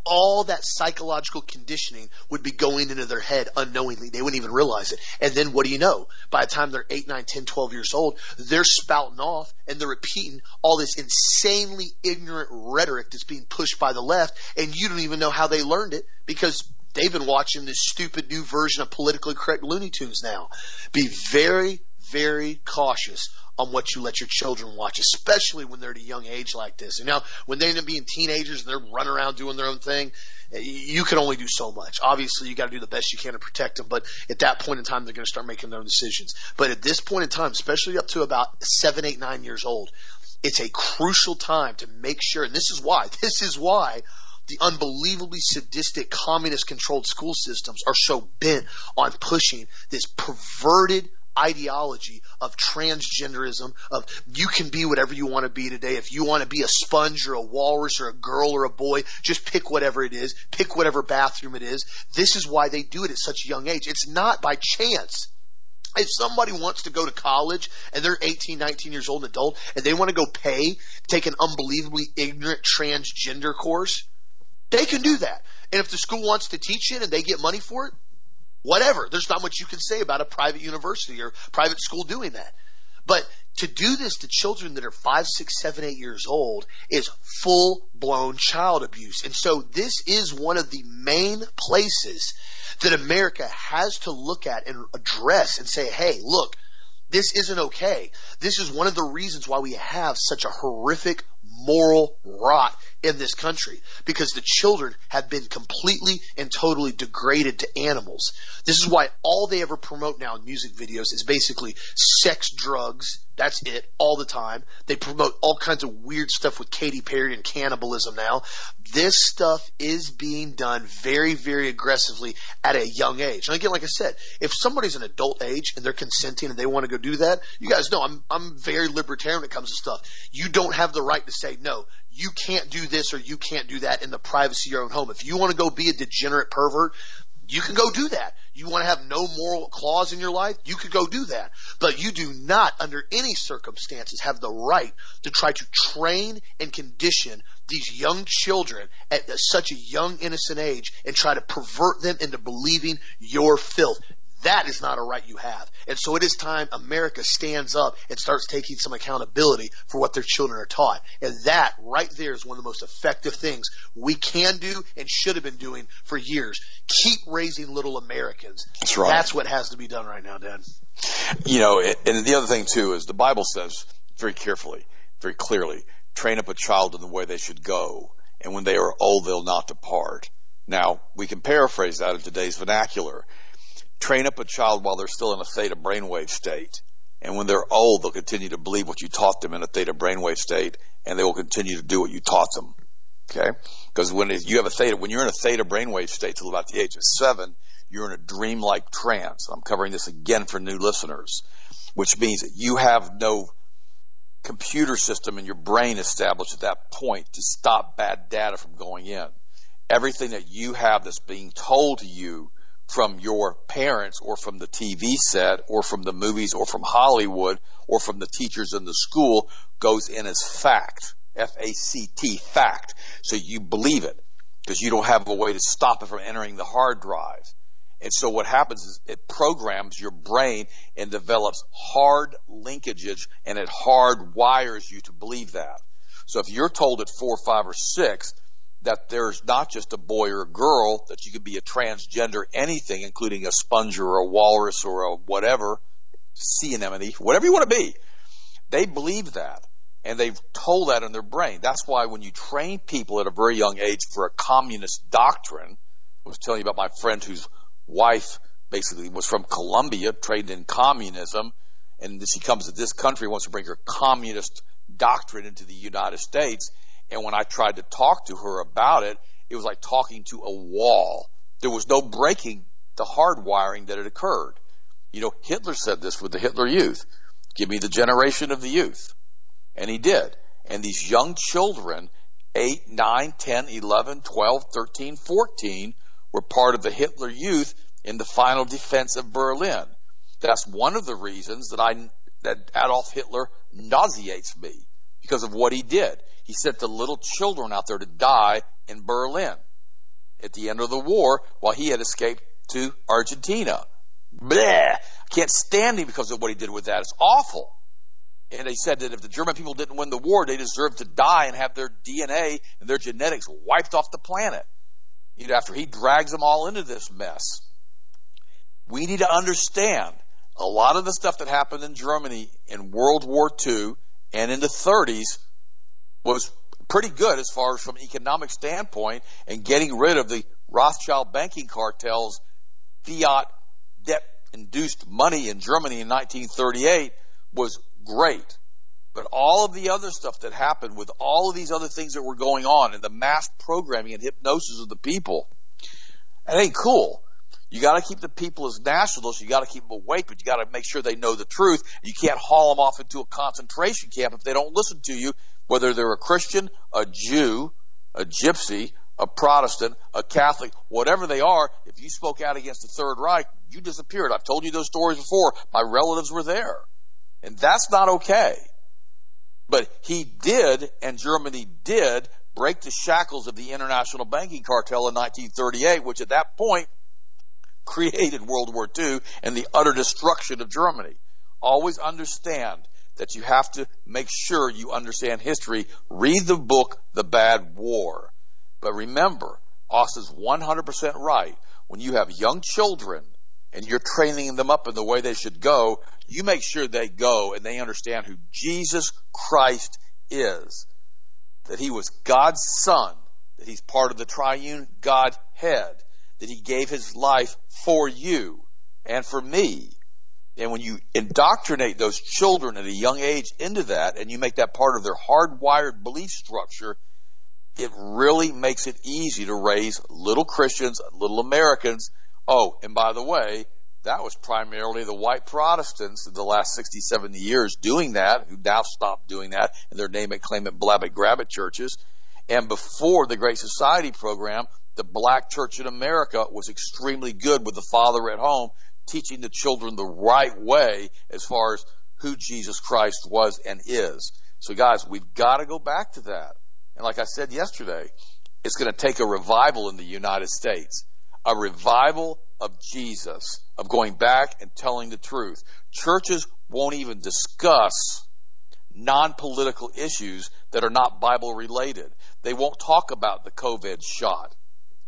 all that psychological conditioning would be going into their head unknowingly. They wouldn't even realize it. And then what do you know? By the time they're 8, 9, 10, 12 years old, they're spouting off and they're repeating all this insanely ignorant rhetoric that's being pushed by the left and you don't even know how they learned it because they've been watching this stupid new version of politically correct Looney Tunes now. Be very, very cautious on what you let your children watch, especially when they're at a young age like this. And now, when they end up being teenagers and they're running around doing their own thing, eh, you can only do so much. Obviously, you got to do the best you can to protect them, but at that point in time, they're going to start making their own decisions. But at this point in time, especially up to about seven, eight, nine years old, it's a crucial time to make sure, and this is why, [LAUGHS] this is why the unbelievably sadistic communist controlled school systems are so bent on pushing this perverted ideology of transgenderism, of you can be whatever you want to be today. If you want to be a sponge or a walrus or a girl or a boy, just pick whatever it is, pick whatever bathroom it is. This is why they do it at such a young age. It's not by chance. If somebody wants to go to college and they're 18, 19 years old, an adult, and they want to go pay, take an unbelievably ignorant transgender course, they can do that. And if the school wants to teach it and they get money for it, whatever. There's not much you can say about a private university or private school doing that. But to do this to children that are five, six, seven, eight years old is full blown child abuse. And so this is one of the main places that America has to look at and address and say, hey, look, this isn't okay. This is one of the reasons why we have such a horrific moral rot in this country because the children have been completely and totally degraded to animals. This is why all they ever promote now in music videos is basically sex, drugs. That's it all the time. They promote all kinds of weird stuff with Katy Perry and cannibalism now. This stuff is being done very, very aggressively at a young age. And again, like I said, if somebody's an adult age and they're consenting and they want to go do that, you guys know I'm, I'm very libertarian when it comes to stuff. You don't have the right to say, no, you can't do this or you can't do that in the privacy of your own home. If you want to go be a degenerate pervert, you can go do that. You want to have no moral clause in your life? You could go do that. But you do not, under any circumstances, have the right to try to train and condition these young children at such a young, innocent age and try to pervert them into believing your filth. That is not a right you have. And so it is time America stands up and starts taking some accountability for what their children are taught. And that right there is one of the most effective things we can do and should have been doing for years. Keep raising little Americans.
That's right.
That's what has to be done right now, Dad.
You know, and the other thing too is the Bible says very carefully, very clearly, train up a child in the way they should go. And when they are old, they'll not depart. Now, we can paraphrase that in today's vernacular train up a child while they're still in a theta brainwave state. And when they're old, they'll continue to believe what you taught them in a theta brainwave state, and they will continue to do what you taught them. Okay? Because when you have a theta, when you're in a theta brainwave state till about the age of seven, you're in a dreamlike trance. I'm covering this again for new listeners, which means that you have no computer system in your brain established at that point to stop bad data from going in. Everything that you have that's being told to you from your parents or from the TV set or from the movies or from Hollywood or from the teachers in the school goes in as fact. F-A-C-T, fact. So you believe it because you don't have a way to stop it from entering the hard drive. And so what happens is it programs your brain and develops hard linkages and it hard wires you to believe that. So if you're told at four, five, or six that there's not just a boy or a girl, that you could be a transgender anything, including a sponge or a walrus or a whatever, sea anemone, whatever you want to be. They believe that. And they've told that in their brain. That's why when you train people at a very young age for a communist doctrine, I was telling you about my friend whose wife basically was from Colombia, trained in communism, and she comes to this country, wants to bring her communist doctrine into the United States, And when I tried to talk to her about it, it was like talking to a wall. There was no breaking the hardwiring that had occurred. You know, Hitler said this with the Hitler Youth. Give me the generation of the youth. And he did. And these young children, 8, 9, 10, 11, 12, 13, 14, were part of the Hitler Youth in the final defense of Berlin. That's one of the reasons that I, that Adolf Hitler nauseates me because of what he did. He sent the little children out there to die in Berlin at the end of the war while he had escaped to Argentina. Bleh! I can't stand him because of what he did with that. It's awful. And he said that if the German people didn't win the war, they deserved to die and have their DNA and their genetics wiped off the planet. You know, after he drags them all into this mess. We need to understand a lot of the stuff that happened in Germany in World War II and in the 30s was pretty good as far as from an economic standpoint and getting rid of the Rothschild banking cartels, fiat debt induced money in Germany in 1938 was great. But all of the other stuff that happened with all of these other things that were going on and the mass programming and hypnosis of the people, it ain't cool. You got to keep the people as nationalists. You got to keep them awake, but you got to make sure they know the truth. You can't haul them off into a concentration camp if they don't listen to you, whether they're a Christian, a Jew, a gypsy, a Protestant, a Catholic, whatever they are. If you spoke out against the Third Reich, you disappeared. I've told you those stories before. My relatives were there. And that's not okay. But he did, and Germany did, break the shackles of the international banking cartel in 1938, which at that point created World War II and the utter destruction of Germany. Always understand that you have to make sure you understand history. Read the book, The Bad War. But remember, Austin's 100% right. When you have young children and you're training them up in the way they should go, you make sure they go and they understand who Jesus Christ is. That he was God's son, that he's part of the triune Godhead, that he gave his life for you and for me. And when you indoctrinate those children at a young age into that and you make that part of their hardwired belief structure, it really makes it easy to raise little Christians, little Americans. Oh, and by the way, that was primarily the white Protestants in the last 60, 70 years doing that, who now stopped doing that in their name it, claim it, blab it, grab it churches. And before the Great Society program, the black church in America was extremely good with the father at home teaching the children the right way as far as who Jesus Christ was and is. So guys, we've got to go back to that. And like I said yesterday, it's going to take a revival in the United States. A revival of Jesus, of going back and telling the truth. Churches won't even discuss non-political issues that are not Bible related. They won't talk about the COVID shot.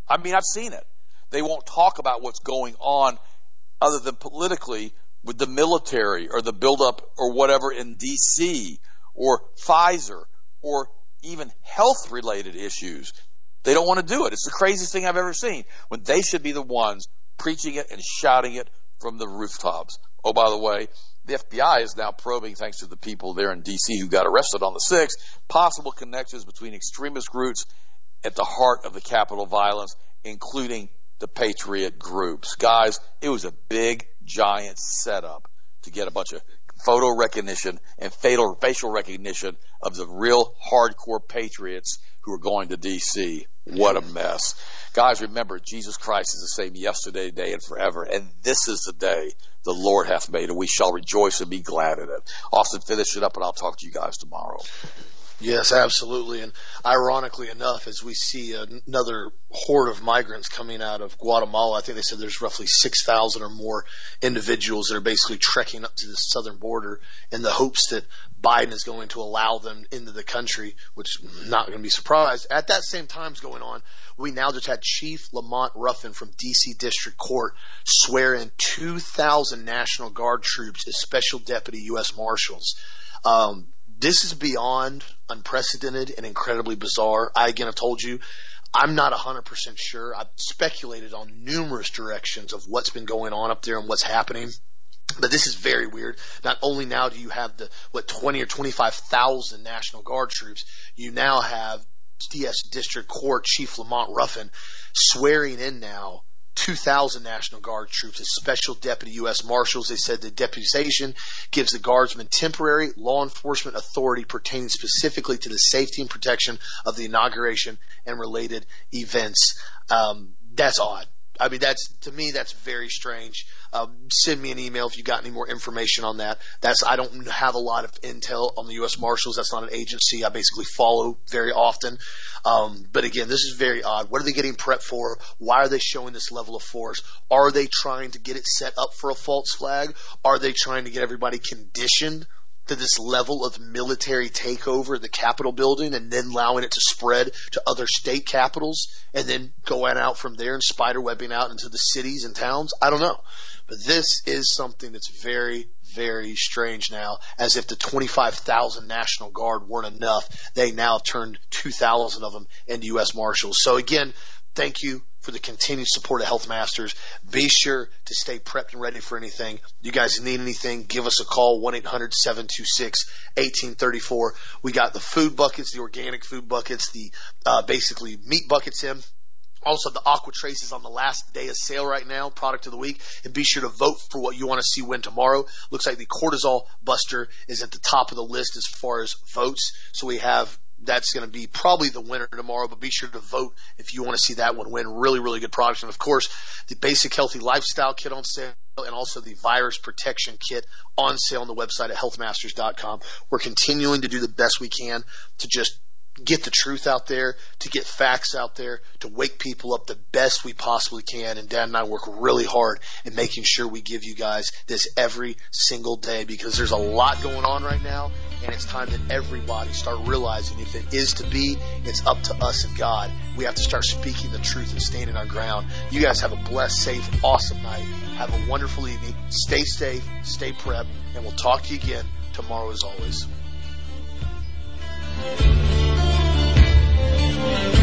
I mean, I've seen it. They won't talk about what's going on other than politically with the military or the buildup or whatever in DC or Pfizer or even health related issues. They don't want to do it. It's the craziest thing I've ever seen when they should be the ones preaching it and shouting it from the rooftops. Oh, by the way, the FBI is now probing, thanks to the people there in D.C. who got arrested on the 6th, possible connections between extremist groups at the heart of the Capitol violence, including the Patriot groups. Guys, it was a big, giant setup to get a bunch of photo recognition and fatal, facial recognition of the real hardcore patriots who are going to DC. What a mess. Guys, remember, Jesus Christ is the same yesterday, today, and forever. And this is the day the Lord hath made, and we shall rejoice and be glad in it. Austin, finish it up, and I'll talk to you guys tomorrow.
Yes, absolutely. And ironically enough, as we see another horde of migrants coming out of Guatemala, I think they said there's roughly 6,000 or more individuals that are basically trekking up to the southern border in the hopes that Biden is going to allow them into the country, which not going to be surprised. At that same time's going on, we now just had Chief Lamont Ruffin from DC District Court swear in 2,000 National Guard troops as special deputy U.S. Marshals. Um, this is beyond unprecedented and incredibly bizarre. I again have told you, I'm not 100% sure. I've speculated on numerous directions of what's been going on up there and what's happening. But this is very weird. Not only now do you have the what twenty or twenty five thousand National Guard troops, you now have DC District Court Chief Lamont Ruffin swearing in now 2,000 National Guard troops as special deputy U.S. Marshals. They said the deputization gives the Guardsmen temporary law enforcement authority pertaining specifically to the safety and protection of the inauguration and related events. Um, that's odd. I mean, that's to me that's very strange. Um, send me an email if you got any more information on that. That's I don't have a lot of intel on the U.S. Marshals. That's not an agency I basically follow very often. Um, but again, this is very odd. What are they getting prepped for? Why are they showing this level of force? Are they trying to get it set up for a false flag? Are they trying to get everybody conditioned to this level of military takeover of the Capitol building and then allowing it to spread to other state capitals and then going out from there and spider webbing out into the cities and towns? I don't know. But this is something that's very, very strange now, as if the 25,000 National Guard weren't enough. They now turned 2,000 of them into U.S. Marshals. So again, thank you for the continued support of Health Masters. Be sure to stay prepped and ready for anything. You guys need anything, give us a call, 1-800-726-1834. We got the food buckets, the organic food buckets, the, uh, basically meat buckets in. Also, the Aqua Trace is on the last day of sale right now, product of the week. And be sure to vote for what you want to see win tomorrow. Looks like the Cortisol Buster is at the top of the list as far as votes. So we have that's going to be probably the winner tomorrow, but be sure to vote if you want to see that one win. Really, really good products. And of course, the Basic Healthy Lifestyle Kit on sale and also the Virus Protection Kit on sale on the website at healthmasters.com. We're continuing to do the best we can to just get the truth out there, to get facts out there, to wake people up the best we possibly can. And Dad and I work really hard in making sure we give you guys this every single day because there's a lot going on right now. And it's time that everybody start realizing if it is to be, it's up to us and God. We have to start speaking the truth and standing our ground. You guys have a blessed, safe, awesome night. Have a wonderful evening. Stay safe, stay prep, and we'll talk to you again tomorrow as always. You.